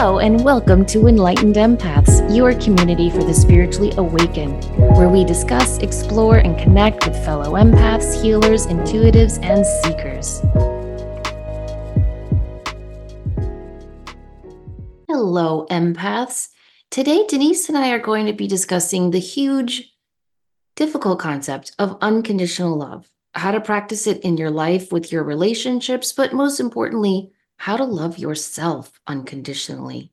Hello, and welcome to Enlightened Empaths, your community for the spiritually awakened, where we discuss, explore, and connect with fellow empaths, healers, intuitives, and seekers. Hello, empaths. Today, Denise and I are going to be discussing the huge, difficult concept of unconditional love, how to practice it in your life with your relationships, but most importantly, how to love yourself unconditionally.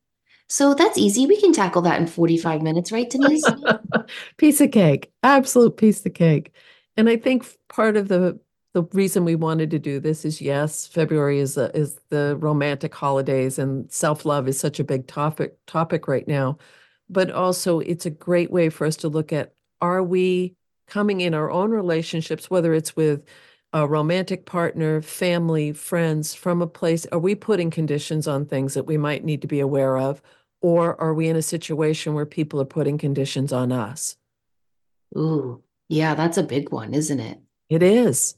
So that's easy. We can tackle that in 45 minutes, right, Denise? piece of cake. Absolute piece of cake. And I think part of the the reason we wanted to do this is yes, February is a, is the romantic holidays and self-love is such a big topic topic right now. But also it's a great way for us to look at are we coming in our own relationships whether it's with a romantic partner, family, friends from a place? Are we putting conditions on things that we might need to be aware of? Or are we in a situation where people are putting conditions on us? Ooh, yeah, that's a big one, isn't it? It is.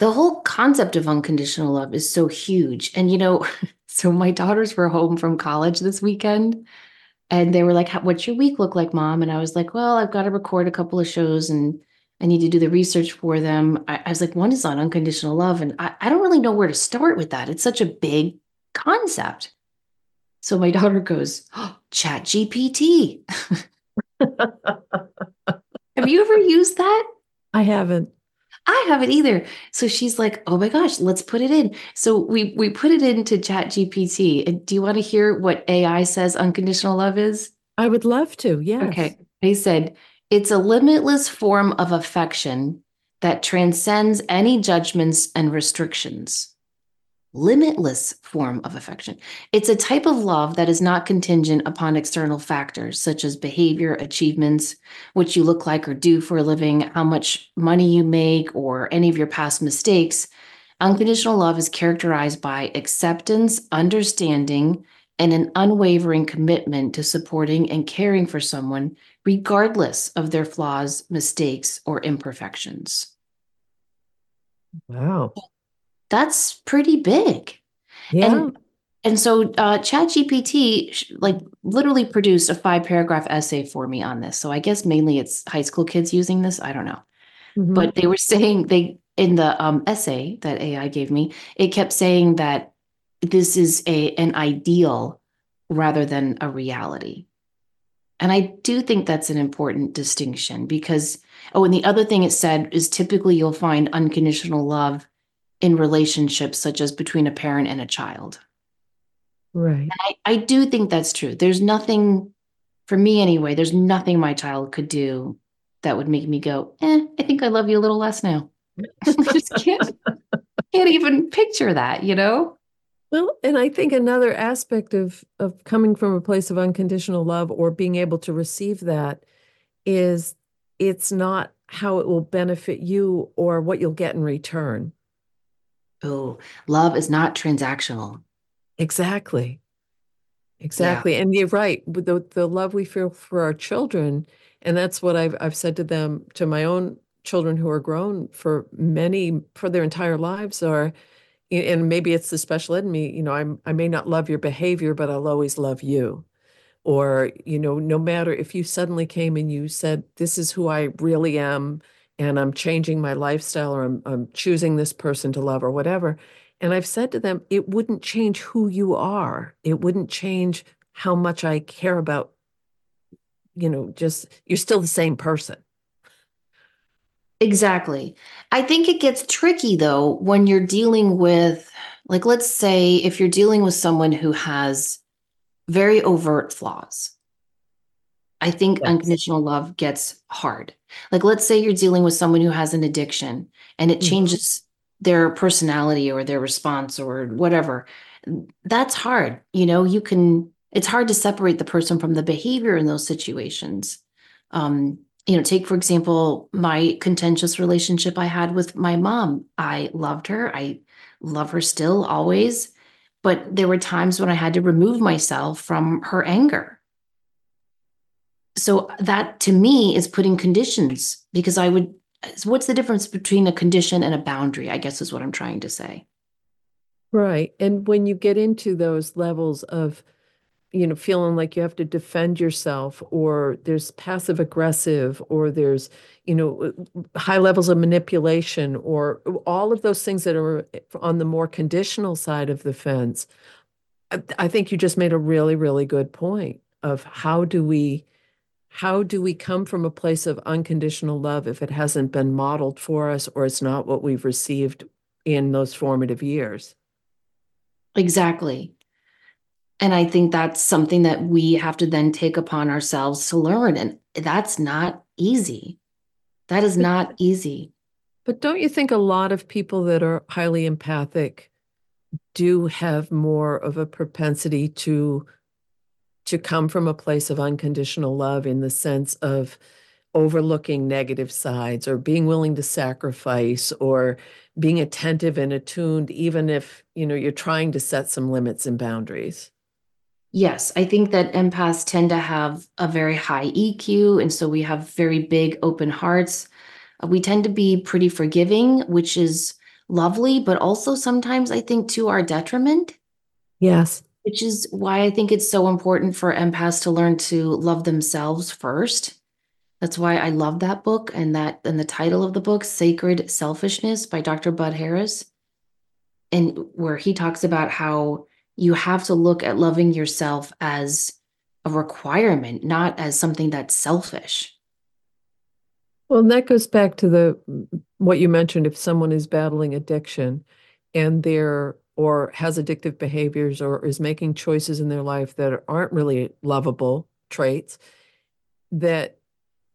The whole concept of unconditional love is so huge. And, you know, so my daughters were home from college this weekend and they were like, What's your week look like, mom? And I was like, Well, I've got to record a couple of shows and I need to do the research for them. I, I was like, one is on unconditional love. And I, I don't really know where to start with that. It's such a big concept. So my daughter goes, oh, Chat GPT. Have you ever used that? I haven't. I haven't either. So she's like, "Oh my gosh, let's put it in." So we we put it into Chat GPT. And do you want to hear what AI says unconditional love is? I would love to. Yeah. Okay. They said it's a limitless form of affection that transcends any judgments and restrictions. Limitless form of affection. It's a type of love that is not contingent upon external factors such as behavior, achievements, what you look like or do for a living, how much money you make, or any of your past mistakes. Unconditional love is characterized by acceptance, understanding, and an unwavering commitment to supporting and caring for someone regardless of their flaws, mistakes, or imperfections. Wow. That's pretty big. Yeah. And, and so uh, ChatGPT like literally produced a five paragraph essay for me on this. So I guess mainly it's high school kids using this. I don't know. Mm-hmm. But they were saying they in the um, essay that AI gave me, it kept saying that this is a an ideal rather than a reality. And I do think that's an important distinction because, oh, and the other thing it said is typically you'll find unconditional love in relationships such as between a parent and a child. Right. And I, I do think that's true. There's nothing, for me anyway, there's nothing my child could do that would make me go, eh, I think I love you a little less now. I just can't, can't even picture that, you know? Well, and I think another aspect of of coming from a place of unconditional love or being able to receive that is it's not how it will benefit you or what you'll get in return. Oh, love is not transactional. Exactly. Exactly. Yeah. And you're right. The the love we feel for our children, and that's what I've I've said to them, to my own children who are grown for many for their entire lives are and maybe it's the special in me you know i'm i may not love your behavior but i'll always love you. Or you know no matter if you suddenly came and you said this is who i really am and i'm changing my lifestyle or i'm, I'm choosing this person to love or whatever and i've said to them it wouldn't change who you are. It wouldn't change how much i care about you know just you're still the same person Exactly. I think it gets tricky though when you're dealing with, like, let's say if you're dealing with someone who has very overt flaws. I think yes. unconditional love gets hard. Like, let's say you're dealing with someone who has an addiction and it mm-hmm. changes their personality or their response or whatever. That's hard. You know, you can, it's hard to separate the person from the behavior in those situations. Um, you know, take for example, my contentious relationship I had with my mom. I loved her. I love her still always. But there were times when I had to remove myself from her anger. So that to me is putting conditions because I would what's the difference between a condition and a boundary? I guess is what I'm trying to say. Right. And when you get into those levels of, you know, feeling like you have to defend yourself, or there's passive aggressive, or there's, you know, uh, high levels of manipulation, or all of those things that are on the more conditional side of the fence, I, I think you just made a really, really good point of how do we how do we come from a place of unconditional love if it hasn't been modeled for us or it's not what we've received in those formative years? Exactly. And I think that's something that we have to then take upon ourselves to learn. And that's not easy. That is not easy. But don't you think a lot of people that are highly empathic do have more of a propensity to to come from a place of unconditional love in the sense of overlooking negative sides or being willing to sacrifice or being attentive and attuned even if you know you're trying to set some limits and boundaries yes i think that empaths tend to have a very high eq and so we have very big open hearts uh, we tend to be pretty forgiving which is lovely but also sometimes i think to our detriment yes which is why I think it's so important for empaths to learn to love themselves first. That's why I love that book and that and the title of the book, Sacred Selfishness by Dr. Bud Harris. And where he talks about how you have to look at loving yourself as a requirement, not as something that's selfish. Well, that goes back to the what you mentioned if someone is battling addiction and they're or has addictive behaviors or is making choices in their life that aren't really lovable traits that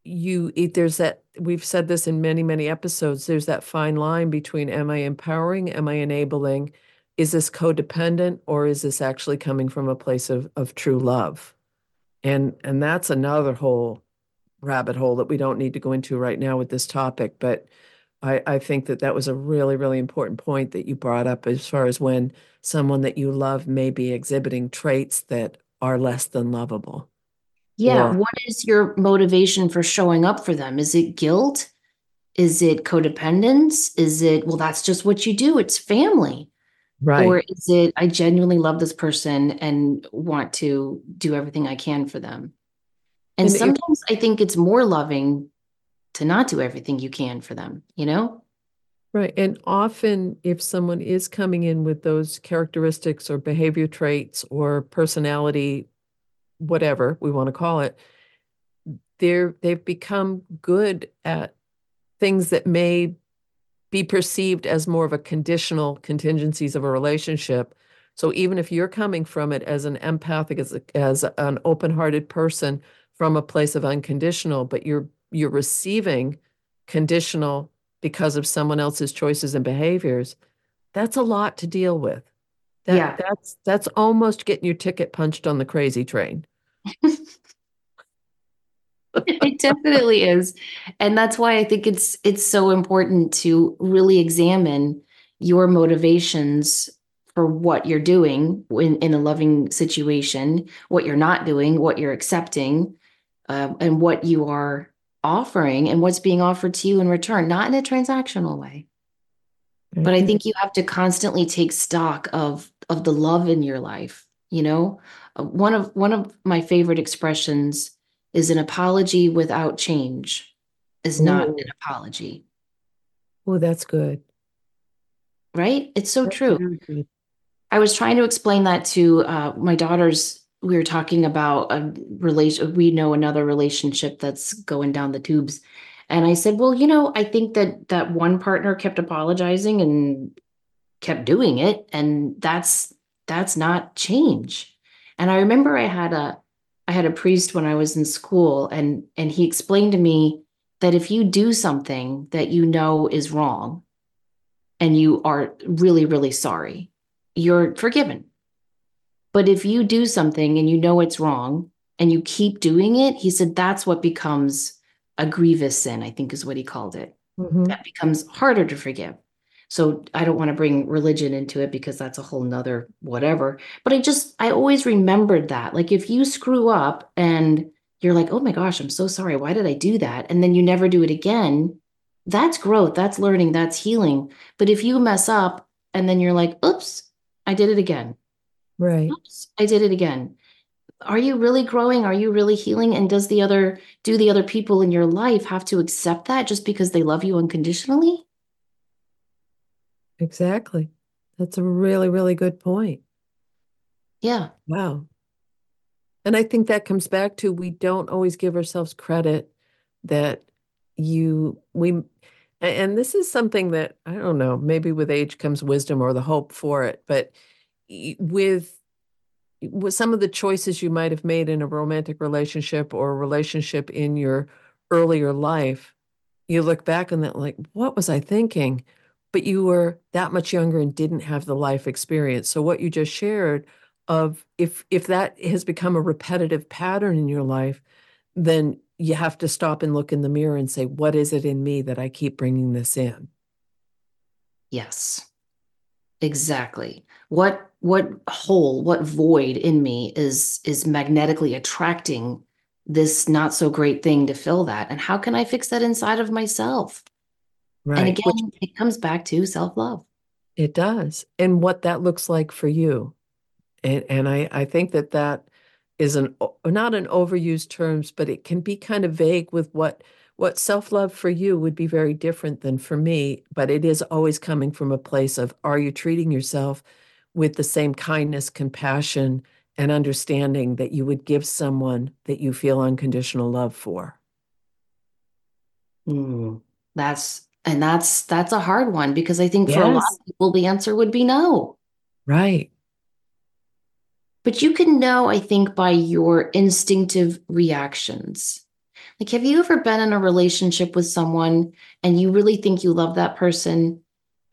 you there's that we've said this in many many episodes there's that fine line between am i empowering am i enabling is this codependent or is this actually coming from a place of of true love and and that's another whole rabbit hole that we don't need to go into right now with this topic but I, I think that that was a really, really important point that you brought up as far as when someone that you love may be exhibiting traits that are less than lovable. Yeah. Or, what is your motivation for showing up for them? Is it guilt? Is it codependence? Is it, well, that's just what you do? It's family. Right. Or is it, I genuinely love this person and want to do everything I can for them? And, and sometimes I think it's more loving to not do everything you can for them, you know? Right. And often, if someone is coming in with those characteristics or behavior traits or personality, whatever we want to call it, they're they've become good at things that may be perceived as more of a conditional contingencies of a relationship. So even if you're coming from it as an empathic, as a, as an open-hearted person from a place of unconditional, but you're you're receiving conditional because of someone else's choices and behaviors, that's a lot to deal with. That, yeah. That's that's almost getting your ticket punched on the crazy train. it definitely is. And that's why I think it's it's so important to really examine your motivations for what you're doing in, in a loving situation, what you're not doing, what you're accepting, uh, and what you are offering and what's being offered to you in return, not in a transactional way. Mm-hmm. But I think you have to constantly take stock of of the love in your life, you know? Uh, one of one of my favorite expressions is an apology without change is Ooh. not an apology. Oh, that's good. Right? It's so that's true. I was trying to explain that to uh, my daughter's we were talking about a relation we know another relationship that's going down the tubes and i said well you know i think that that one partner kept apologizing and kept doing it and that's that's not change and i remember i had a i had a priest when i was in school and and he explained to me that if you do something that you know is wrong and you are really, really sorry, you're forgiven. But if you do something and you know it's wrong and you keep doing it, he said that's what becomes a grievous sin, I think is what he called it. Mm-hmm. That becomes harder to forgive. So I don't want to bring religion into it because that's a whole nother whatever. But I just, I always remembered that. Like if you screw up and you're like, oh my gosh, I'm so sorry. Why did I do that? And then you never do it again. That's growth. That's learning. That's healing. But if you mess up and then you're like, oops, I did it again. Right. Oops, I did it again. Are you really growing? Are you really healing? And does the other, do the other people in your life have to accept that just because they love you unconditionally? Exactly. That's a really, really good point. Yeah. Wow. And I think that comes back to we don't always give ourselves credit that you, we, and this is something that I don't know, maybe with age comes wisdom or the hope for it, but with with some of the choices you might have made in a romantic relationship or a relationship in your earlier life, you look back on that like, what was I thinking? But you were that much younger and didn't have the life experience. So what you just shared of if if that has become a repetitive pattern in your life, then you have to stop and look in the mirror and say, what is it in me that I keep bringing this in? Yes. Exactly. What what hole, what void in me is is magnetically attracting this not so great thing to fill that? And how can I fix that inside of myself? Right. And again, Which, it comes back to self love. It does. And what that looks like for you. And, and I, I think that that is an not an overused terms, but it can be kind of vague with what what self-love for you would be very different than for me, but it is always coming from a place of are you treating yourself with the same kindness, compassion, and understanding that you would give someone that you feel unconditional love for? Mm, that's and that's that's a hard one because I think yes. for a lot of people the answer would be no. Right. But you can know, I think, by your instinctive reactions. Like, have you ever been in a relationship with someone and you really think you love that person?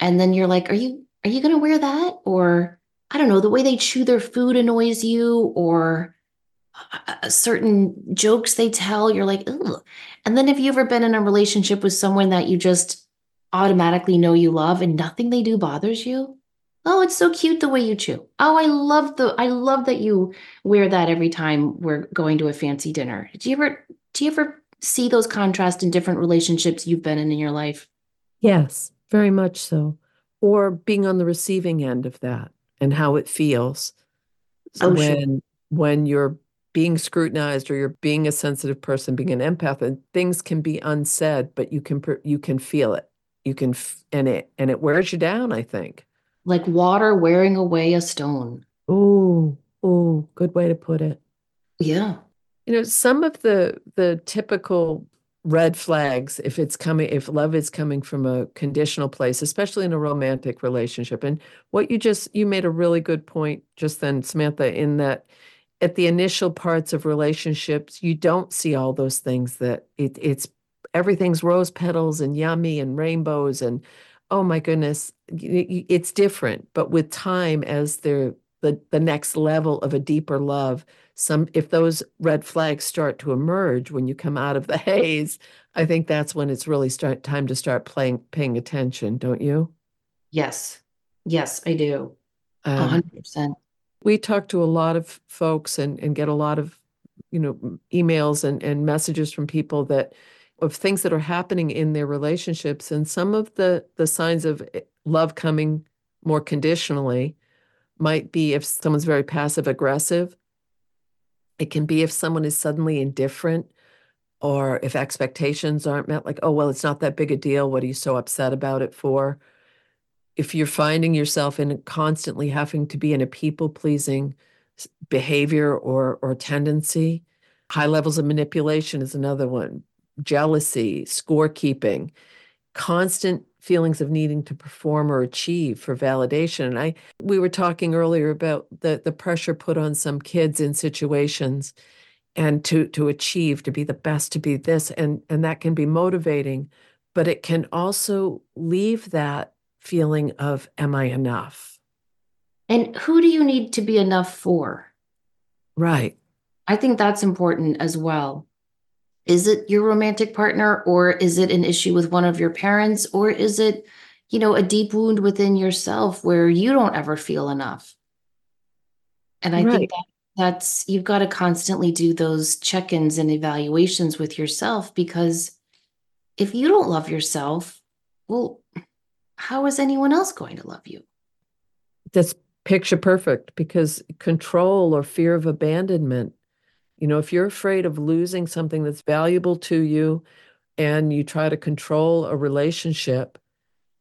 And then you're like, are you are you gonna wear that? Or I don't know, the way they chew their food annoys you, or certain jokes they tell, you're like. And then have you ever been in a relationship with someone that you just automatically know you love and nothing they do bothers you? Oh, it's so cute the way you chew. Oh, I love the I love that you wear that every time we're going to a fancy dinner. Do you ever do you ever see those contrasts in different relationships you've been in in your life? Yes, very much so. Or being on the receiving end of that and how it feels oh, when sure. when you're being scrutinized or you're being a sensitive person being an empath and things can be unsaid but you can you can feel it. You can and it and it wears you down i think. Like water wearing away a stone. Oh oh good way to put it. Yeah. You know some of the the typical red flags if it's coming if love is coming from a conditional place especially in a romantic relationship and what you just you made a really good point just then samantha in that at the initial parts of relationships, you don't see all those things that it, it's everything's rose petals and yummy and rainbows and oh my goodness, it's different. But with time, as the the the next level of a deeper love, some if those red flags start to emerge when you come out of the haze, I think that's when it's really start time to start playing paying attention, don't you? Yes, yes, I do. Um, hundred percent we talk to a lot of folks and, and get a lot of you know emails and, and messages from people that of things that are happening in their relationships. And some of the the signs of eh, love coming more conditionally might be if someone's very passive aggressive. It can be if someone is suddenly indifferent or if expectations aren't met like oh well it's not that big a deal. What are you so upset about it for if you're finding yourself in constantly having to be in a people pleasing behavior or or tendency high levels of manipulation is another one. Jealousy scorekeeping constant feelings of needing to perform or achieve for validation. And i we were talking earlier about the the pressure put on some kids in situations and to to achieve to be the best to be this and and that can be motivating but it can also leave that feeling of, am I enough? And who do you need to be enough for? Right. I think that's important as well. Is it your romantic partner, or is it an issue with one of your parents, or is it, you know, a deep wound within yourself where you don't ever feel enough? And I Right. think that that's, you've got to constantly do those check ins and evaluations with yourself because if you don't love yourself, well, how is anyone else going to love you? That's picture perfect because control or fear of abandonment, you know, if you're afraid of losing something that's valuable to you and you try to control a relationship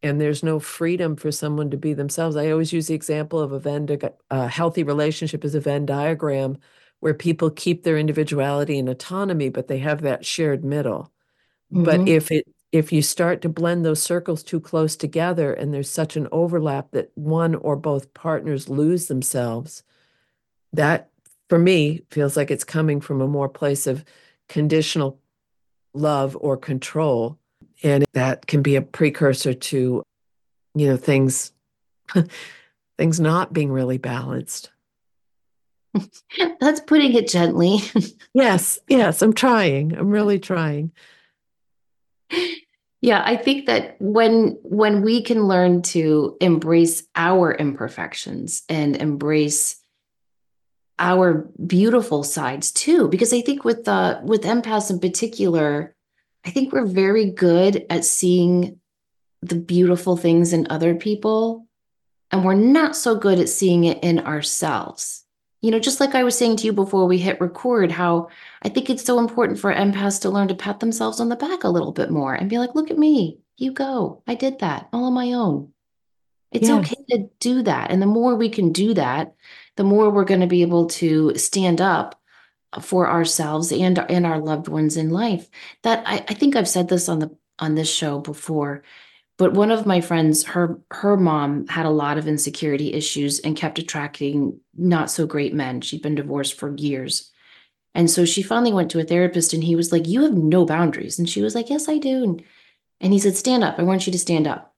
and there's no freedom for someone to be themselves. I always use the example of a Venn, di- a healthy relationship is a Venn diagram where people keep their individuality and autonomy, but they have that shared middle. But Mhm. if it if you start to blend those circles too close together and there's such an overlap that one or both partners lose themselves, that for me feels like it's coming from a more place of conditional love or control. And that can be a precursor to, you know, things things not being really balanced. That's putting it gently. Yes, yes, I'm trying. I'm really trying. Yeah, I think that when when we can learn to embrace our imperfections and embrace our beautiful sides too, because I think with the with empaths in particular, I think we're very good at seeing the beautiful things in other people, and we're not so good at seeing it in ourselves. You know, just like I was saying to you before we hit record, how I think it's so important for empaths to learn to pat themselves on the back a little bit more and be like, look at me, you go. I did that all on my own. It's Yes. okay to do that. And the more we can do that, the more we're going to be able to stand up for ourselves and and our loved ones in life. That I, I think I've said this on the on this show before, but one of my friends, her her mom had a lot of insecurity issues and kept attracting not so great men. She'd been divorced for years. And so she finally went to a therapist and he was like, You have no boundaries. And she was like, Yes, I do. And, and he said, Stand up. I want you to stand up.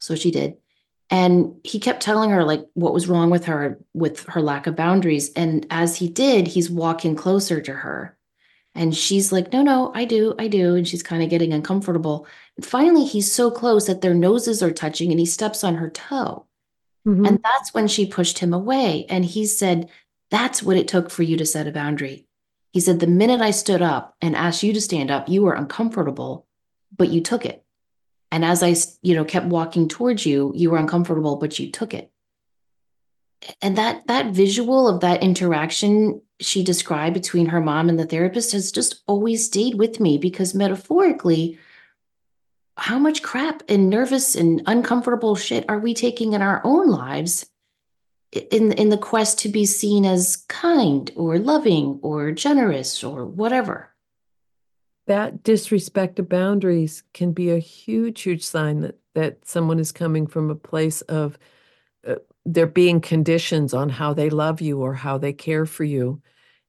So she did. And he kept telling her like what was wrong with her with her lack of boundaries. And as he did, he's walking closer to her. And she's like, No, no, I do, I do. And she's kind of getting uncomfortable. And finally, he's so close that their noses are touching and he steps on her toe. Mhm. And that's when she pushed him away. And he said, That's what it took for you to set a boundary. He said, The minute I stood up and asked you to stand up, you were uncomfortable, but you took it. And as I, you know, kept walking towards you, you were uncomfortable, but you took it. And that that visual of that interaction she described between her mom and the therapist has just always stayed with me because metaphorically, how much crap and nervous and uncomfortable shit are we taking in our own lives in in the quest to be seen as kind or loving or generous or whatever? That disrespect of boundaries can be a huge, huge sign that that someone is coming from a place of uh, there being conditions on how they love you or how they care for you.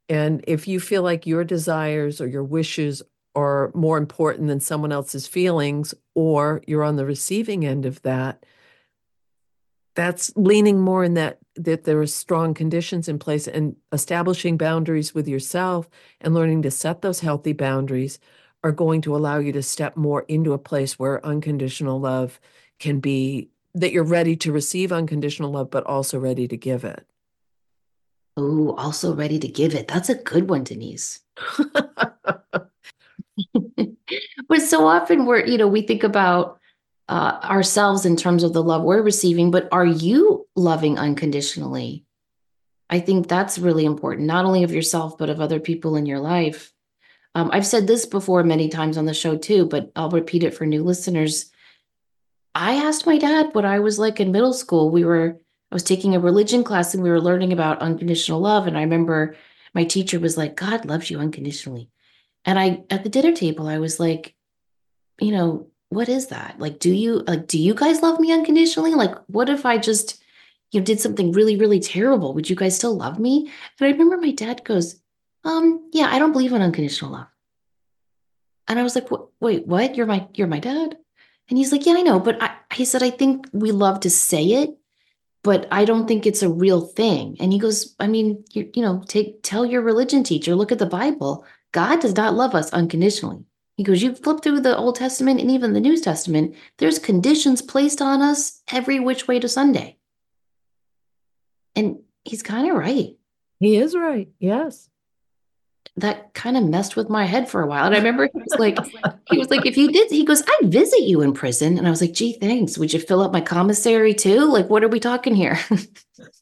And if you feel like your desires or your wishes are more important than someone else's feelings, or you're on the receiving end of that, that's leaning more in that that there are strong conditions in place and establishing boundaries with yourself and learning to set those healthy boundaries are going to allow you to step more into a place where unconditional love can be that you're ready to receive unconditional love but also ready to give it. Oh also ready to give it. That's a good one denise. But so often we're you know we think about uh, ourselves in terms of the love we're receiving but are you loving unconditionally? I think that's really important not only of yourself but of other people in your life. Um, i've said this before many times on the show too but i'll repeat it for new listeners i asked my dad what i was like in middle school. We were i was taking a religion class and we were learning about unconditional love. And i remember my teacher was like god loves you unconditionally. And i at the dinner table i was like you know what is that? Like do you like do you guys love me unconditionally? Like what if i just you know did something really really terrible? Would you guys still love me? And i remember my dad goes um yeah i don't believe in unconditional love. And i was like wait what? You're my you're my dad And he's like, Yeah, I know. But I, he said, I think we love to say it, but I don't think it's a real thing. And he goes, I mean, you, you know, take tell your religion teacher, look at the Bible. God does not love us unconditionally. He goes, You flip through the Old Testament and even the New Testament, there's conditions placed on us every which way to Sunday. And he's kind of right. He is right. Yes. That kind of messed with my head for a while. And I remember he was like, he was like, if you did, he goes, I'd visit you in prison. And I was like, gee, thanks. Would you fill up my commissary too? Like, what are we talking here?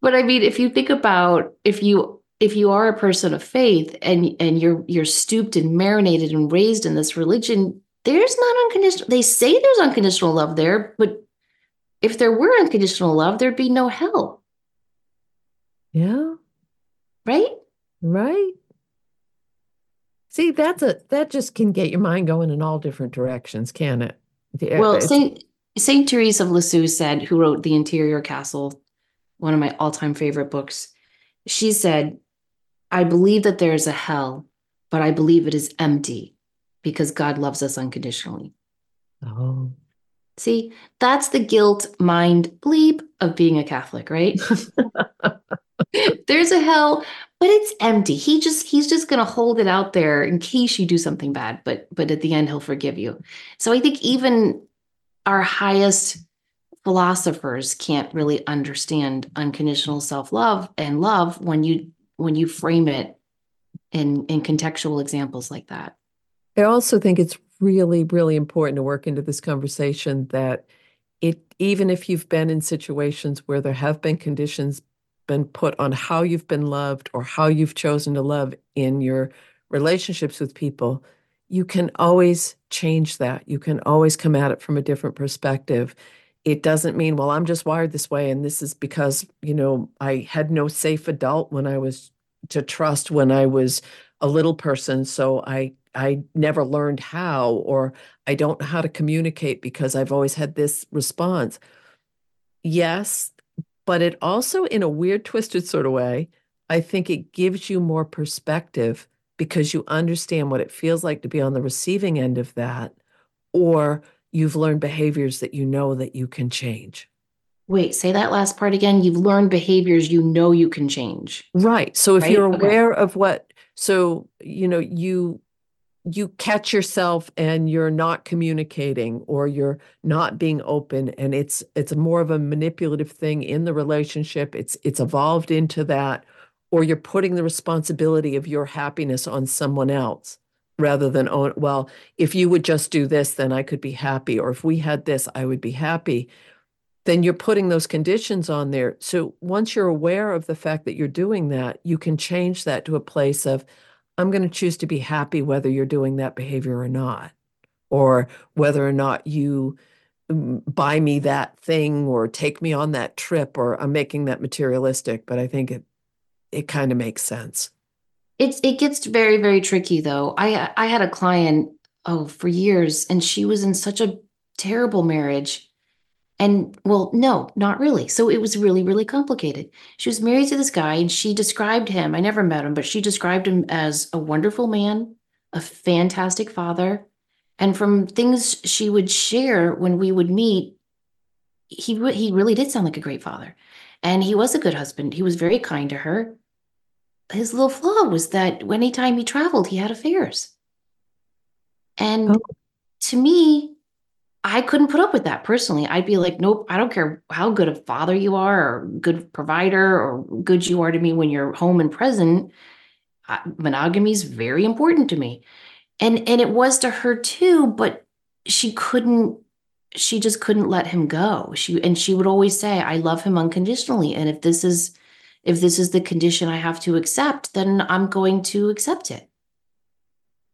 but I mean, if you think about if you if you are a person of faith and and you're you're stooped and marinated and raised in this religion there's not unconditional they say there's unconditional love there but if there were unconditional love there'd be no hell yeah right right see that's a that just can get your mind going in all different directions can it uh, well saint saint therese of lisieux said who wrote the interior castle one of my all-time favorite books she said I believe that there is a hell, but I believe it is empty because God loves us unconditionally. Oh. See, that's the guilt mind bleep of being a Catholic, right? There's a hell, but it's empty. He just he's just going to hold it out there in case you do something bad, but but at the end he'll forgive you. So I think even our highest philosophers can't really understand unconditional self-love and love when you when you frame it in in contextual examples like that. I also think it's really really important to work into this conversation that it even if you've been in situations where there have been conditions been put on how you've been loved or how you've chosen to love in your relationships with people you can always change that. You can always come at it from a different perspective. It doesn't mean well i'm just wired this way and this is because you know i had no safe adult when i was to trust when i was a little person so i i never learned how or i don't know how to communicate because i've always had this response. Yes but it also in a weird twisted sort of way i think it gives you more perspective because you understand what it feels like to be on the receiving end of that or you've learned behaviors that you know that you can change. Wait, say that last part again. You've learned behaviors you know you can change. Right. So if right? you're aware okay. of what so you know you you catch yourself and you're not communicating or you're not being open and it's it's more of a manipulative thing in the relationship. It's it's evolved into that or you're putting the responsibility of your happiness on someone else rather than own well if you would just do this then i could be happy or if we had this i would be happy. Then you're putting those conditions on there. So once you're aware of the fact that you're doing that you can change that to a place of i'm going to choose to be happy whether you're doing that behavior or not or whether or not you mm, buy me that thing or take me on that trip or i'm making that materialistic but i think it it kind of makes sense it's it gets very very tricky though. I I had a client oh for years and she was in such a terrible marriage. And well, no, not really. So it was really, really complicated. She was married to this guy and she described him. I never met him, but she described him as a wonderful man, a fantastic father. And from things she would share when we would meet, he, he really did sound like a great father. And he was a good husband. He was very kind to her his little flaw was that anytime he traveled, he had affairs. And oh. to me, I couldn't put up with that personally. I'd be like, nope, I don't care how good a father you are, or good provider, or good you are to me when you're home and present. monogamy is very important to me, and and it was to her too. But she couldn't. She just couldn't let him go. She and she would always say, "I love him unconditionally, and if this is if this is the condition I have to accept, then I'm going to accept it.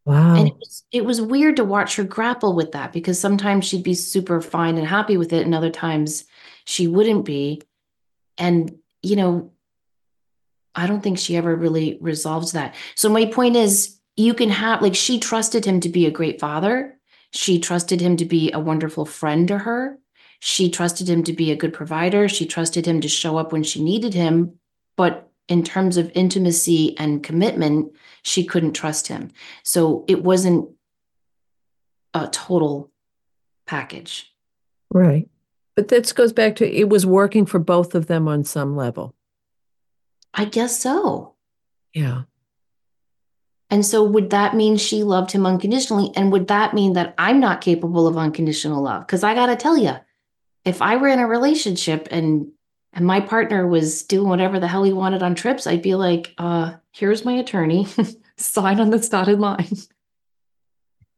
Wow. And it was, it was weird to watch her grapple with that because sometimes she'd be super fine and happy with it, and other times she wouldn't be. And, you know, I don't think she ever really resolves that. So, my point is, you can have, like, she trusted him to be a great father. She trusted him to be a wonderful friend to her. She trusted him to be a good provider. She trusted him to show up when she needed him but in terms of intimacy and commitment, she couldn't trust him. So it wasn't a total package. Right. But this goes back to it was working for both of them on some level. I guess so. Yeah. And so would that mean she loved him unconditionally? And would that mean that I'm not capable of unconditional love? Because I got to tell you, if I were in a relationship and and my partner was doing whatever the hell he wanted on trips, I'd be like, uh, here's my attorney, sign on this dotted line.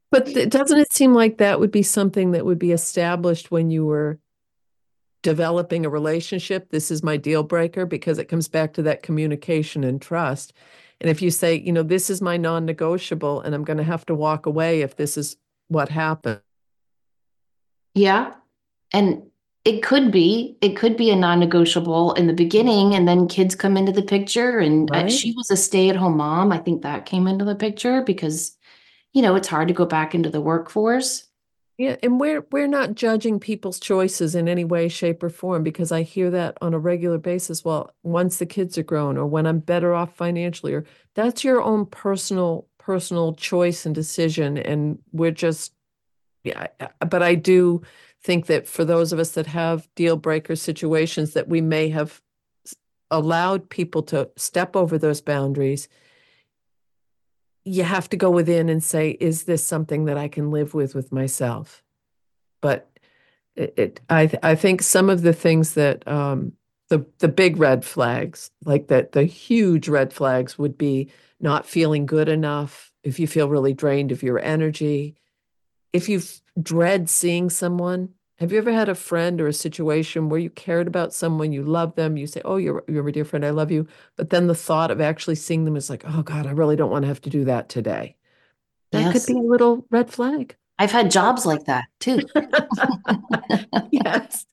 But doesn't it seem like that would be something that would be established when you were developing a relationship? This is my deal breaker because it comes back to that communication and trust. And if you say, you know, this is my non negotiable and I'm going to have to walk away if this is what happened. Yeah. And it could be, it could be a non negotiable in the beginning. And then kids come into the picture. And uh, right. she was a stay at home mom. I think that came into the picture because, you know, it's hard to go back into the workforce. Yeah, and we're we're not judging people's choices in any way, shape, or form because I hear that on a regular basis. Well, once the kids are grown, or when I'm better off financially, or that's your own personal personal choice and decision, and we're just yeah. But I do think that for those of us that have deal breaker situations, that we may have allowed people to step over those boundaries you have to go within and say, is this something that I can live with with myself? But it, it I, I think some of the things that um, the the big red flags, like that, the huge red flags would be not feeling good enough. If you feel really drained of your energy, if you dread seeing someone, have you ever had a friend or a situation where you cared about someone, you love them, you say, "Oh, you're you're my dear friend, I love you," but then the thought of actually seeing them is like, "Oh God, I really don't want to have to do that today." That yes. could be a little red flag. I've had jobs like that too. yes.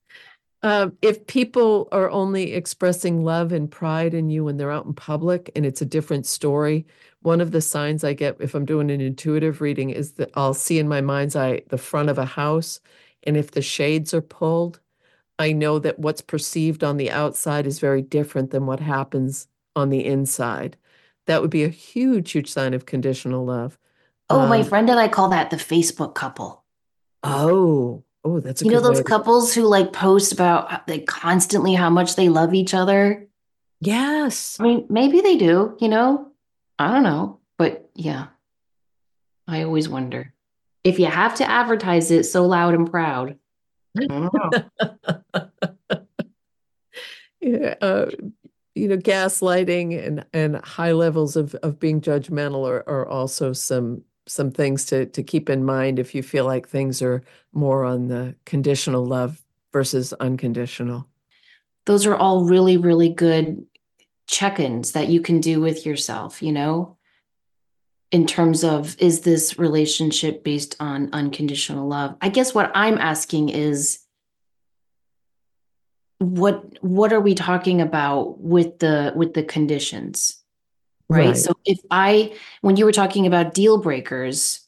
Um, if people are only expressing love and pride in you when they're out in public and it's a different story, one of the signs I get if I'm doing an intuitive reading is that I'll see in my mind's eye the front of a house and if the shades are pulled, I know that what's perceived on the outside is very different than what happens on the inside. That would be a huge, huge sign of conditional love. Oh, um, my friend and I call that the Facebook couple. Oh, oh, that's you know those couples who like post about like constantly how much they love each other. Yes, I mean maybe they do. You know, I don't know, but yeah, I always wonder if you have to advertise it so loud and proud. yeah, uh, you know, gaslighting and and high levels of of being judgmental are, are also some some things to to keep in mind if you feel like things are more on the conditional love versus unconditional. Those are all really really good check-ins that you can do with yourself, you know? in terms of is this relationship based on unconditional love i guess what i'm asking is what what are we talking about with the with the conditions right? right so if i when you were talking about deal breakers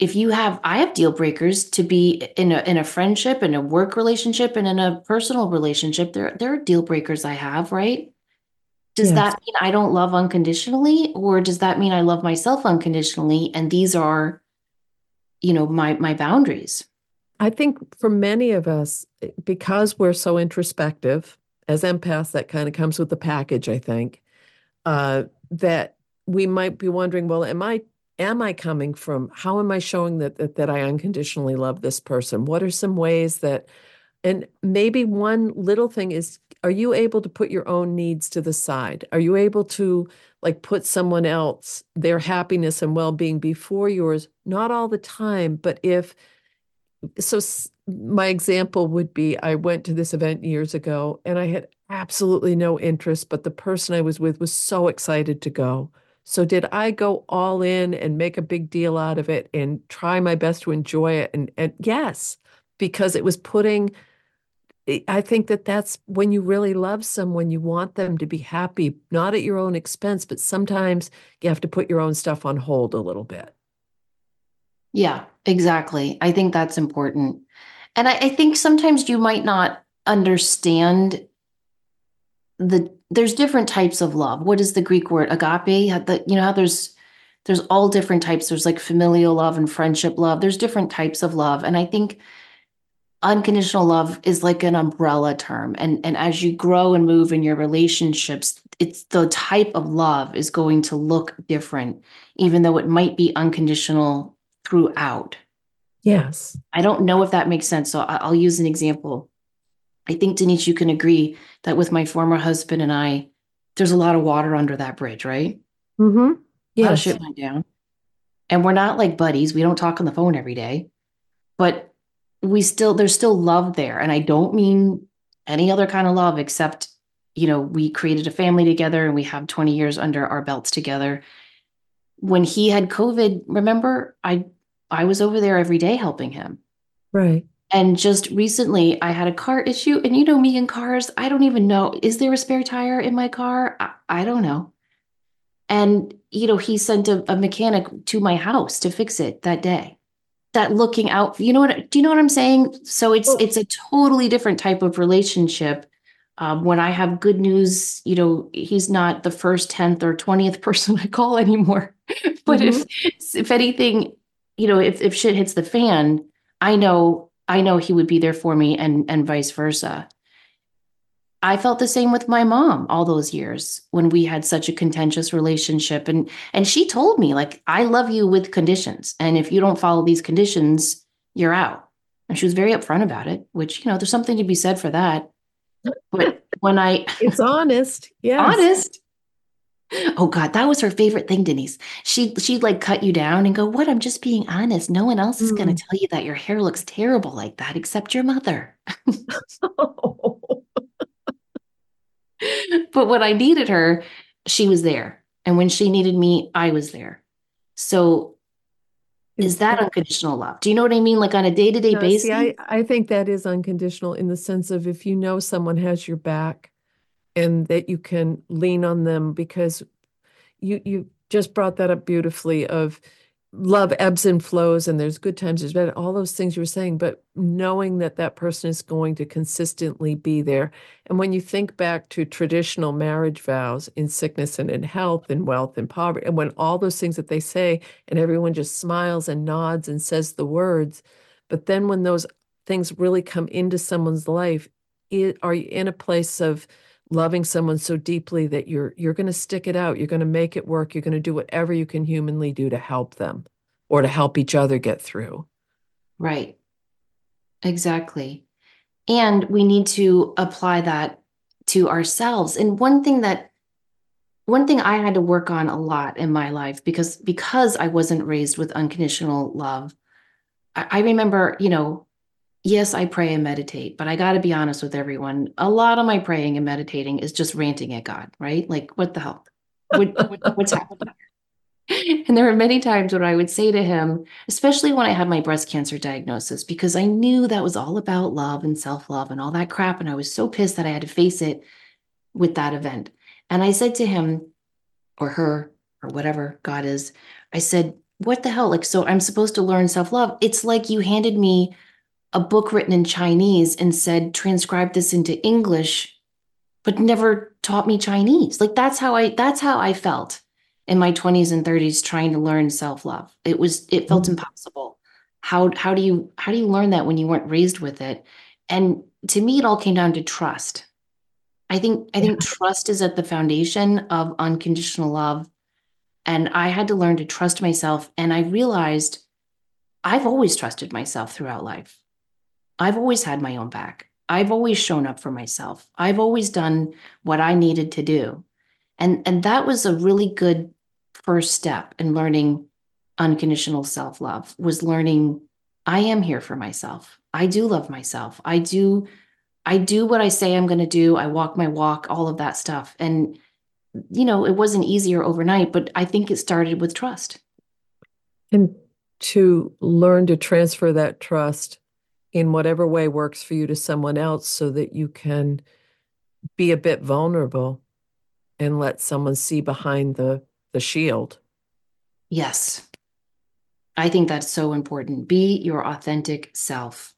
if you have i have deal breakers to be in a in a friendship in a work relationship and in a personal relationship there there are deal breakers i have right does yes. that mean I don't love unconditionally or does that mean I love myself unconditionally and these are you know my my boundaries? I think for many of us because we're so introspective as empaths that kind of comes with the package I think uh, that we might be wondering well am I am I coming from how am I showing that, that that I unconditionally love this person? What are some ways that and maybe one little thing is are you able to put your own needs to the side? Are you able to like put someone else, their happiness and well being before yours? Not all the time, but if so, my example would be I went to this event years ago and I had absolutely no interest, but the person I was with was so excited to go. So, did I go all in and make a big deal out of it and try my best to enjoy it? And, and yes, because it was putting I think that that's when you really love someone, you want them to be happy, not at your own expense, but sometimes you have to put your own stuff on hold a little bit. Yeah, exactly. I think that's important. And I, I think sometimes you might not understand the there's different types of love. What is the Greek word agape? The, you know how there's there's all different types. There's like familial love and friendship love. There's different types of love, and I think unconditional love is like an umbrella term. And and as you grow and move in your relationships it's the type of love is going to look different even though it might be unconditional throughout. Yes. I don't know if that makes sense so i'll use an example. I think denise you can agree that with my former husband and i there's a lot of water under that bridge right? Mm-hmm. Yes. a lot of shit went down. And we're not like buddies. We don't talk on the phone every day. But we still there's still love there. And i don't mean any other kind of love except you know we created a family together and we have 20 years under our belts together. When he had covid remember i i was over there every day helping him. Right. And just recently i had a car issue. And you know me in cars i don't even know is there a spare tire in my car? I, I don't know. And you know he sent a, a mechanic to my house to fix it that day that looking out you know what do you know what i'm saying so it's oh. it's a totally different type of relationship um, when i have good news you know he's not the first 10th or 20th person i call anymore but mm-hmm. if if anything you know if, if shit hits the fan i know i know he would be there for me and and vice versa I felt the same with my mom all those years when we had such a contentious relationship and and she told me like I love you with conditions and if you don't follow these conditions you're out. And she was very upfront about it, which you know there's something to be said for that. But when I It's honest. Yeah. Honest. Oh God, that was her favorite thing, Denise. She she'd like cut you down and go, "What? I'm just being honest. No one else is mm. going to tell you that your hair looks terrible like that except your mother." oh. but when I needed her, she was there. And when she needed me, I was there. So is that unconditional love? Do you know what I mean? Like on a day to day basis? See, I, I think that is unconditional in the sense of if you know someone has your back and that you can lean on them because you you just brought that up beautifully of love ebbs and flows and there's good times there's bad all those things you were saying but knowing that that person is going to consistently be there. And when you think back to traditional marriage vows in sickness and in health and wealth and poverty and when all those things that they say and everyone just smiles and nods and says the words but then when those things really come into someone's life it, are you in a place of loving someone so deeply that you're you're going to stick it out you're going to make it work you're going to do whatever you can humanly do to help them or to help each other get through. Right. Exactly. And we need to apply that to ourselves. And one thing that one thing i had to work on a lot in my life because because i wasn't raised with unconditional love I, I remember you know yes, I pray and meditate, but I got to be honest with everyone. A lot of my praying and meditating is just ranting at God, right? Like, what the hell? What, what, what's happening? And there were many times when I would say to him, especially when I had my breast cancer diagnosis, because I knew that was all about love and self love and all that crap. And I was so pissed that I had to face it with that event. And I said to him or her or whatever God is, I said, What the hell? Like, so I'm supposed to learn self love. It's like you handed me a book written in Chinese and said, transcribe this into English, but never taught me Chinese. Like that's how I that's how I felt in my 20s and 30s trying to learn self-love. It was it felt mm-hmm. impossible. How how do you how do you learn that when you weren't raised with it? And to me, it all came down to trust. I think I think yeah. trust is at the foundation of unconditional love. And I had to learn to trust myself. And I realized I've always trusted myself throughout life. I've always had my own back. I've always shown up for myself. I've always done what I needed to do. And and that was a really good first step in learning unconditional self-love was learning I am here for myself. I do love myself. I do I do what I say I'm going to do. I walk my walk, all of that stuff. And you know, it wasn't easier overnight, but I think it started with trust. And to learn to transfer that trust in whatever way works for you to someone else so that you can be a bit vulnerable and let someone see behind the the shield. Yes. I think that's so important. Be your authentic self.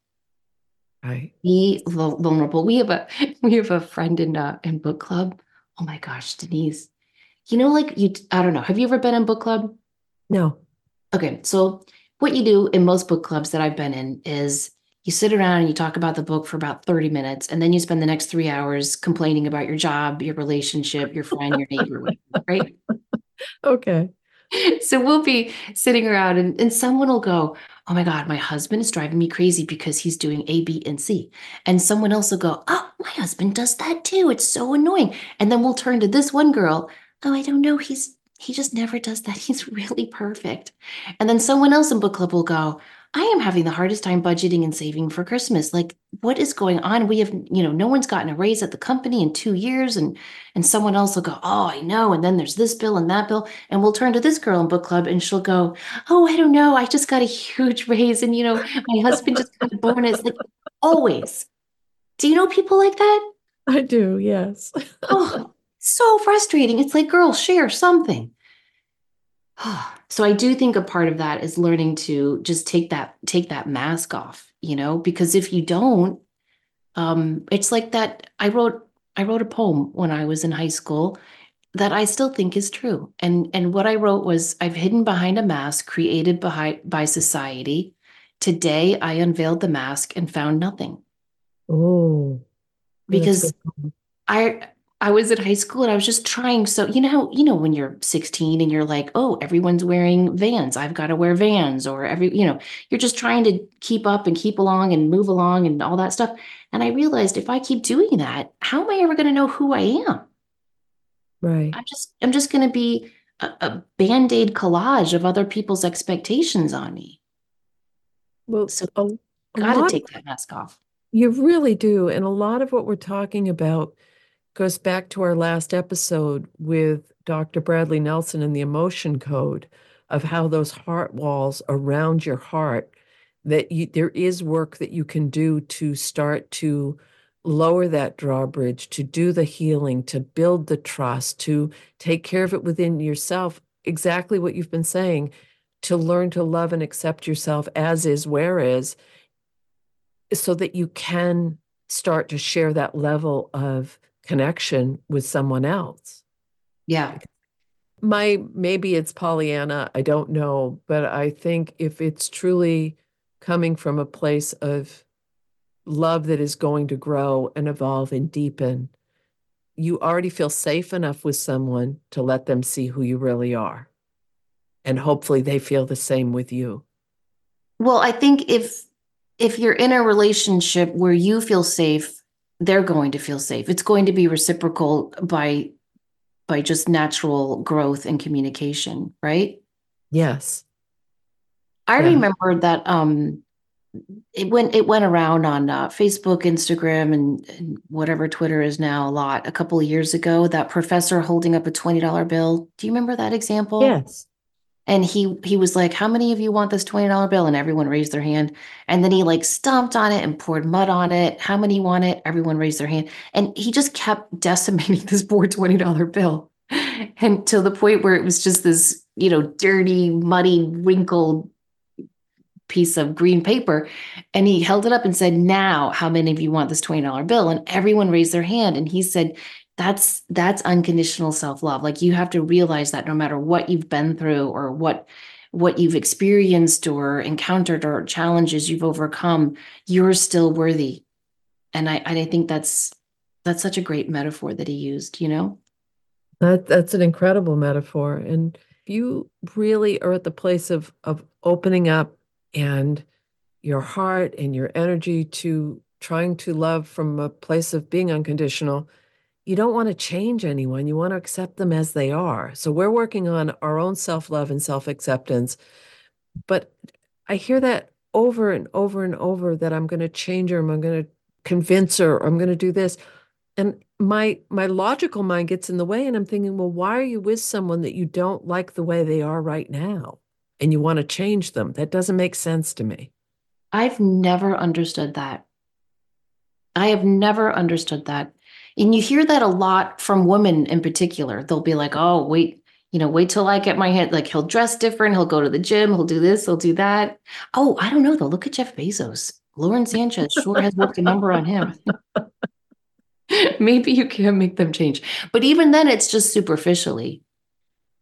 Right. Be vulnerable. We have a we have a friend in uh, in book club. Oh my gosh, Denise. You know, like you I don't know. Have you ever been in book club? No. Okay, so what you do in most book clubs that I've been in is you sit around and you talk about the book for about 30 minutes and then you spend the next three hours complaining about your job, your relationship, your friend, your neighbor, right? Okay. So we'll be sitting around and, and someone will go, Oh my God, my husband is driving me crazy because he's doing A, B, and C. And someone else will go, Oh, my husband does that too. It's so annoying. And then we'll turn to this one girl. Oh, I don't know. He's he just never does that. He's really perfect. And then someone else in book club will go, I am having the hardest time budgeting and saving for Christmas. Like, what is going on? We have, you know, no one's gotten a raise at the company in two years. And and someone else will go, Oh, I know. And then there's this bill and that bill. And we'll turn to this girl in book club and she'll go, Oh, I don't know. I just got a huge raise. And you know, my husband just got a bonus. Like always. Do you know people like that? I do, yes. oh, so frustrating. It's like, girl, share something. so I do think a part of that is learning to just take that take that mask off, you know, because if you don't, um, it's like that. I wrote I wrote a poem when I was in high school that I still think is true. And and what I wrote was I've hidden behind a mask created by by society. Today I unveiled the mask and found nothing. Oh. Because I I was in high school and I was just trying so you know how you know when you're 16 and you're like, "Oh, everyone's wearing Vans. I've got to wear Vans." Or every, you know, you're just trying to keep up and keep along and move along and all that stuff. And I realized if I keep doing that, how am I ever going to know who I am? Right. I'm just I'm just going to be a, a band-aid collage of other people's expectations on me. Well, so a, got to take that mask off. You really do. And a lot of what we're talking about goes back to our last episode with Dr. Bradley Nelson and the emotion code of how those heart walls around your heart that you, there is work that you can do to start to lower that drawbridge to do the healing to build the trust to take care of it within yourself exactly what you've been saying to learn to love and accept yourself as is where is so that you can start to share that level of connection with someone else. Yeah. My maybe it's Pollyanna, I don't know, but I think if it's truly coming from a place of love that is going to grow and evolve and deepen, you already feel safe enough with someone to let them see who you really are. And hopefully they feel the same with you. Well, I think if if you're in a relationship where you feel safe they're going to feel safe. It's going to be reciprocal by by just natural growth and communication, right? Yes. I yeah. remember that um it went it went around on uh, Facebook, Instagram, and, and, whatever Twitter is now a lot. A couple of years ago, that professor holding up a twenty dollar bill. Do you remember that example? Yes and he he was like how many of you want this $20 bill? And everyone raised their hand. And then he like stomped on it and poured mud on it. How many want it? Everyone raised their hand. And he just kept decimating this poor $20 bill. And to the point where it was just this you know dirty muddy wrinkled piece of green paper. And he held it up and said now how many of you want this $20 bill? And everyone raised their hand. And he said that's that's unconditional self-love. Like you have to realize that no matter what you've been through or what what you've experienced or encountered or challenges you've overcome you're still worthy. And i i think that's that's such a great metaphor that he used you know? That that's an incredible metaphor. And you really are at the place of of opening up and your heart and your energy to trying to love from a place of being unconditional you don't want to change anyone. You want to accept them as they are. So we're working on our own self love and self acceptance. But I hear that over and over and over that I'm going to change her, I'm going to convince her, I'm going to do this. And my my logical mind gets in the way and I'm thinking, well, why are you with someone that you don't like the way they are right now and you want to change them? That doesn't make sense to me. I've never understood that. I have never understood that. And you hear that a lot from women in particular. They'll be like, oh, wait, you know, wait till I get my head. Like he'll dress different. He'll go to the gym. He'll do this. He'll do that. Oh, I don't know though. Look at Jeff Bezos. Lauren Sanchez sure has worked a number on him. Maybe you can make them change. But even then, it's just superficially.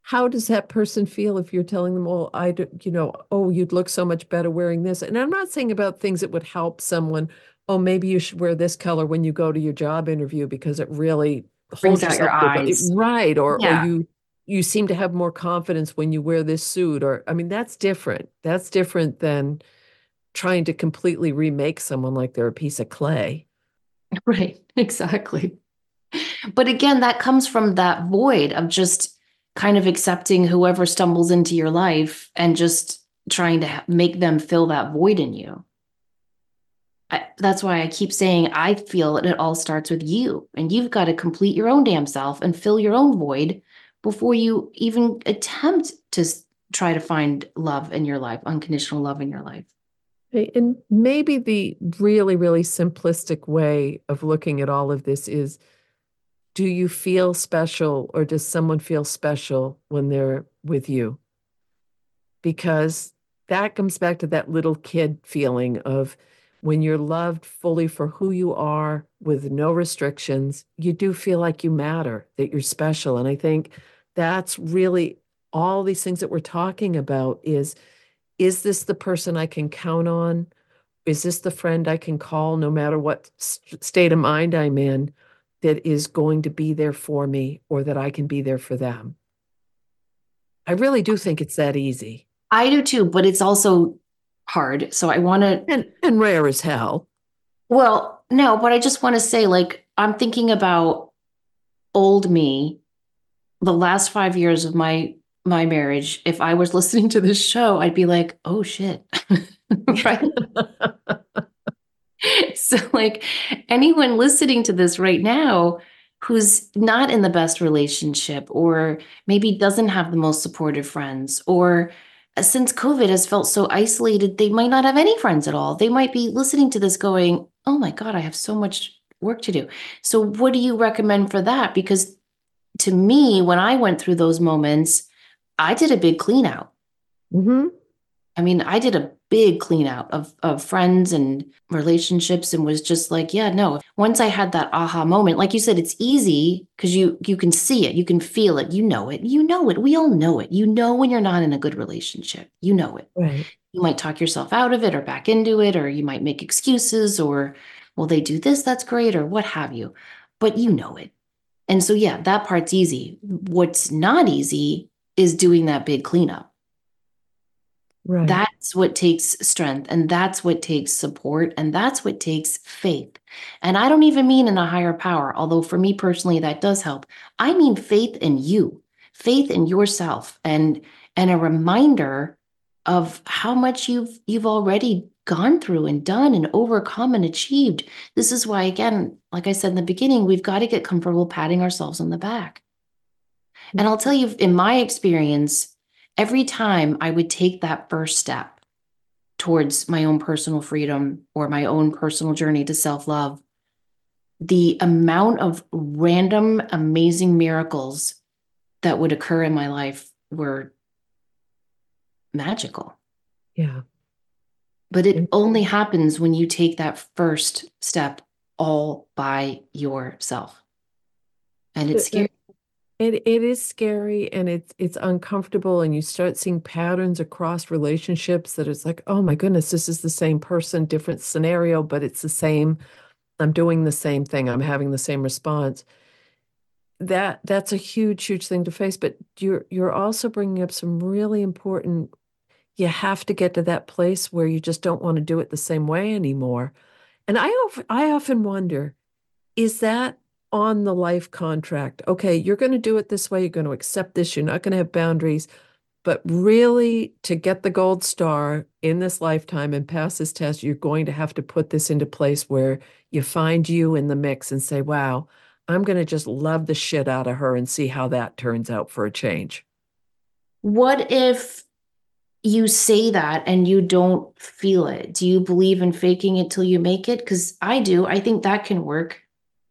How does that person feel if you're telling them, "Oh, I, do, you know, oh, you'd look so much better wearing this"? And I'm not saying about things that would help someone. Oh, maybe you should wear this color when you go to your job interview because it really brings out your eyes, right? Or, yeah. or you you seem to have more confidence when you wear this suit. Or, I mean, that's different. That's different than trying to completely remake someone like they're a piece of clay. Right, exactly. But again, that comes from that void of just kind of accepting whoever stumbles into your life and just trying to make them fill that void in you. I, that's why I keep saying I feel that it all starts with you, and you've got to complete your own damn self and fill your own void before you even attempt to try to find love in your life, unconditional love in your life. And maybe the really, really simplistic way of looking at all of this is do you feel special or does someone feel special when they're with you? Because that comes back to that little kid feeling of when you're loved fully for who you are with no restrictions, you do feel like you matter, that you're special. And I think that's really all these things that we're talking about is is this the person I can count on? Is this the friend I can call no matter what state of mind I'm in that is going to be there for me or that I can be there for them? I really do think it's that easy. I do too, but it's also hard. So I want to and and rare as hell. Well, no, but I just want to say like I'm thinking about old me the last 5 years of my my marriage, if I was listening to this show, I'd be like, oh shit. right. so, like, anyone listening to this right now who's not in the best relationship, or maybe doesn't have the most supportive friends, or since COVID has felt so isolated, they might not have any friends at all. They might be listening to this going, oh my God, I have so much work to do. So, what do you recommend for that? Because to me, when I went through those moments, I did a big clean out. Mm-hmm. I mean, I did a big clean out of, of friends and relationships and was just like, yeah, no. Once I had that aha moment, like you said, it's easy because you you can see it, you can feel it, you know it, you know it. We all know it. You know when you're not in a good relationship. You know it. Right. You might talk yourself out of it or back into it, or you might make excuses or well, they do this, that's great, or what have you. But you know it. And so yeah, that part's easy. What's not easy is doing that big cleanup. Right. That's what takes strength and that's what takes support and that's what takes faith. And I don't even mean in a higher power, although for me personally that does help. I mean faith in you, faith in yourself and and a reminder of how much you've you've already gone through and done and overcome and achieved. This is why again, like I said in the beginning, we've got to get comfortable patting ourselves on the back. And I'll tell you, in my experience, every time I would take that first step towards my own personal freedom or my own personal journey to self love, the amount of random, amazing miracles that would occur in my life were magical. Yeah. But it only happens when you take that first step all by yourself. And it's uh, scary. It it is scary and it's it's uncomfortable and you start seeing patterns across relationships that it's like, oh my goodness, this is the same person, different scenario, but it's the same. I'm doing the same thing. I'm having the same response. That that's a huge, huge thing to face. But you're you're also bringing up some really important. You have to get to that place where you just don't want to do it the same way anymore. And I I often wonder, is that on the life contract. Okay, you're going to do it this way. You're going to accept this. You're not going to have boundaries. But really, to get the gold star in this lifetime and pass this test, you're going to have to put this into place where you find you in the mix and say, wow, I'm going to just love the shit out of her and see how that turns out for a change. What if you say that and you don't feel it? Do you believe in faking it till you make it? Because I do. I think that can work.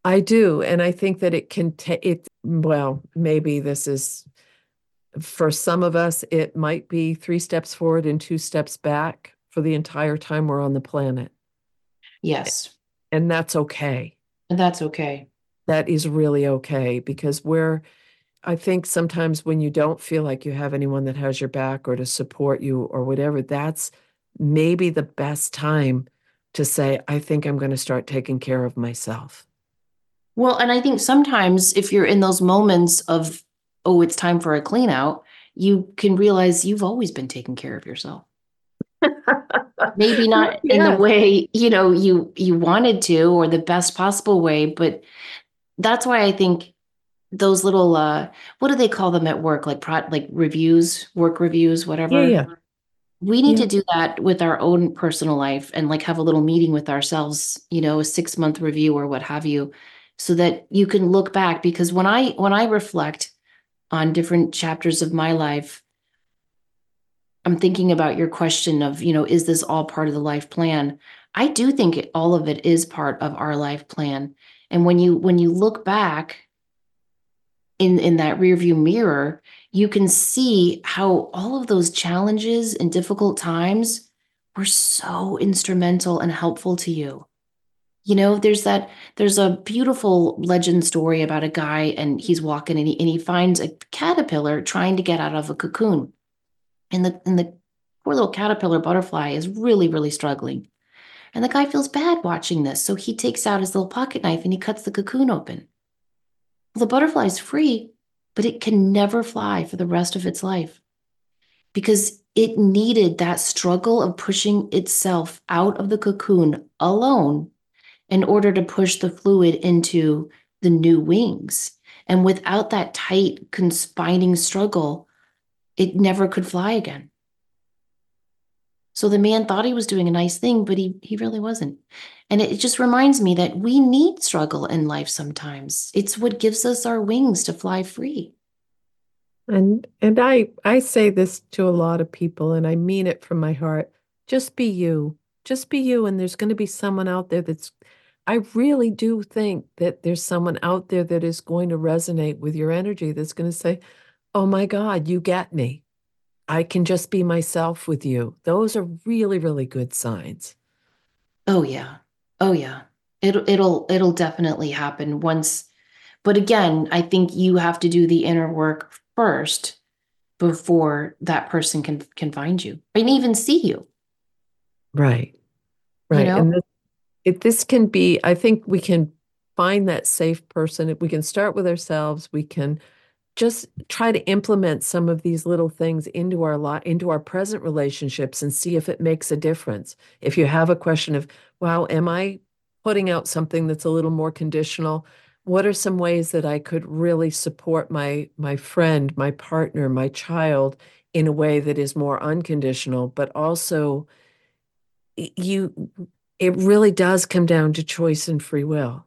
I do. And I think that it can take it, well, maybe this is for some of us, it might be three steps forward and two steps back for the entire time we're on the planet. Yes. And that's okay. And that's okay. That is really okay because we're, I think sometimes when you don't feel like you have anyone that has your back or to support you or whatever, that's maybe the best time to say, I think I'm going to start taking care of myself. Well, and I think sometimes if you're in those moments of, oh, it's time for a clean out, you can realize you've always been taking care of yourself. Maybe not in the way, you know, you you wanted to or the best possible way, but that's why I think those little uh what do they call them at work? Like pro like reviews, work reviews, whatever. Yeah, yeah. We need yeah. to do that with our own personal life and like have a little meeting with ourselves, you know, a six month review or what have you, so that you can look back. Because when I when I reflect on different chapters of my life, I'm thinking about your question of, you know, is this all part of the life plan? I do think it, all of it is part of our life plan. And when you when you look back in in that rearview mirror, you can see how all of those challenges and difficult times were so instrumental and helpful to you. You know, there's that there's a beautiful legend story about a guy and he's walking and he, and he finds a caterpillar trying to get out of a cocoon. And the and the poor little caterpillar butterfly is really really struggling. And the guy feels bad watching this, so he takes out his little pocket knife and he cuts the cocoon open. The butterfly is free, but it can never fly for the rest of its life because it needed that struggle of pushing itself out of the cocoon alone in order to push the fluid into the new wings. And without that tight, conspining struggle, it never could fly again. So the man thought he was doing a nice thing, but he he really wasn't. And it just reminds me that we need struggle in life sometimes. It's what gives us our wings to fly free. And and I I say this to a lot of people and I mean it from my heart. Just be you. Just be you and there's going to be someone out there that's I really do think that there's someone out there that is going to resonate with your energy that's going to say, "Oh my god, you get me." I can just be myself with you. Those are really, really good signs. Oh yeah. Oh yeah. It'll it'll it'll definitely happen once. But again, I think you have to do the inner work first before that person can can find you and even see you. Right. Right. You know? And this, this can be, I think we can find that safe person. If we can start with ourselves, we can just try to implement some of these little things into our lot into our present relationships and see if it makes a difference. If you have a question of wow am i putting out something that's a little more conditional? What are some ways that i could really support my my friend my partner my child in a way that is more unconditional? But also you it really does come down to choice and free will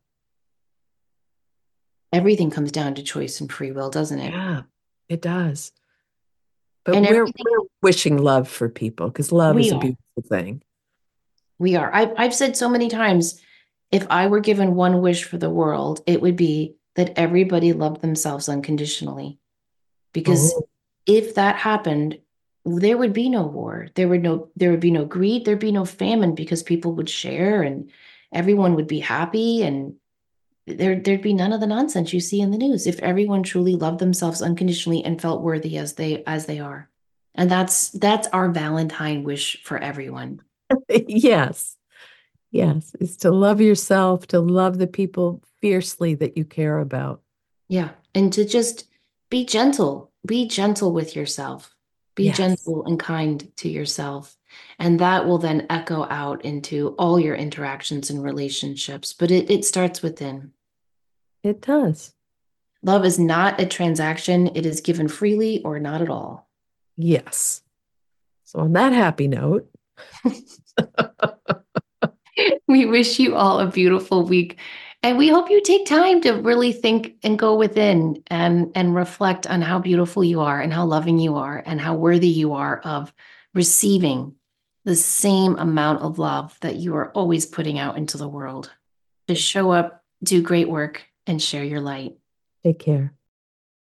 everything comes down to choice and free will, doesn't it? Yeah, it does. But and we're, we're wishing love for people because love is a beautiful thing. We are. I've, I've said so many times if I were given one wish for the world, it would be that everybody loved themselves unconditionally. Because oh. if that happened, there would be no war. There would no there would be no greed, there'd be no famine because people would share and everyone would be happy and there there'd be none of the nonsense you see in the news if everyone truly loved themselves unconditionally and felt worthy as they as they are. And that's that's our valentine wish for everyone. Yes. Yes. Is to love yourself to love the people fiercely that you care about. Yeah. And to just be gentle be gentle with yourself be yes. gentle and kind to yourself and that will then echo out into all your interactions and relationships but it, it starts within it does. Love is not a transaction, it is given freely or not at all. Yes. So, on that happy note, we wish you all a beautiful week. And we hope you take time to really think and go within and, and reflect on how beautiful you are and how loving you are and how worthy you are of receiving the same amount of love that you are always putting out into the world. Just show up, do great work, and share your light. Take care.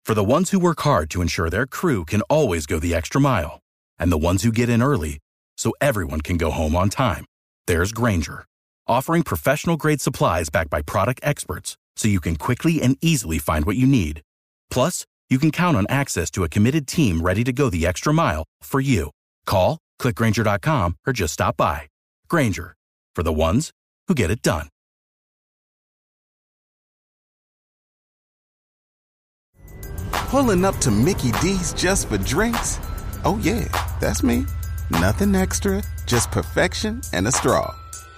For the ones who work hard to ensure their crew can always go the extra mile, and the ones who get in early so everyone can go home on time, there's Grainger, offering professional grade supplies backed by product experts so you can quickly and easily find what you need. Plus, you can count on access to a committed team ready to go the extra mile for you. Call, clickgrainger.com, or just stop by. Grainger, for the ones who get it done. Pulling up to Mickey D's just for drinks? Oh, yeah, that's me. Nothing extra, just perfection and a straw.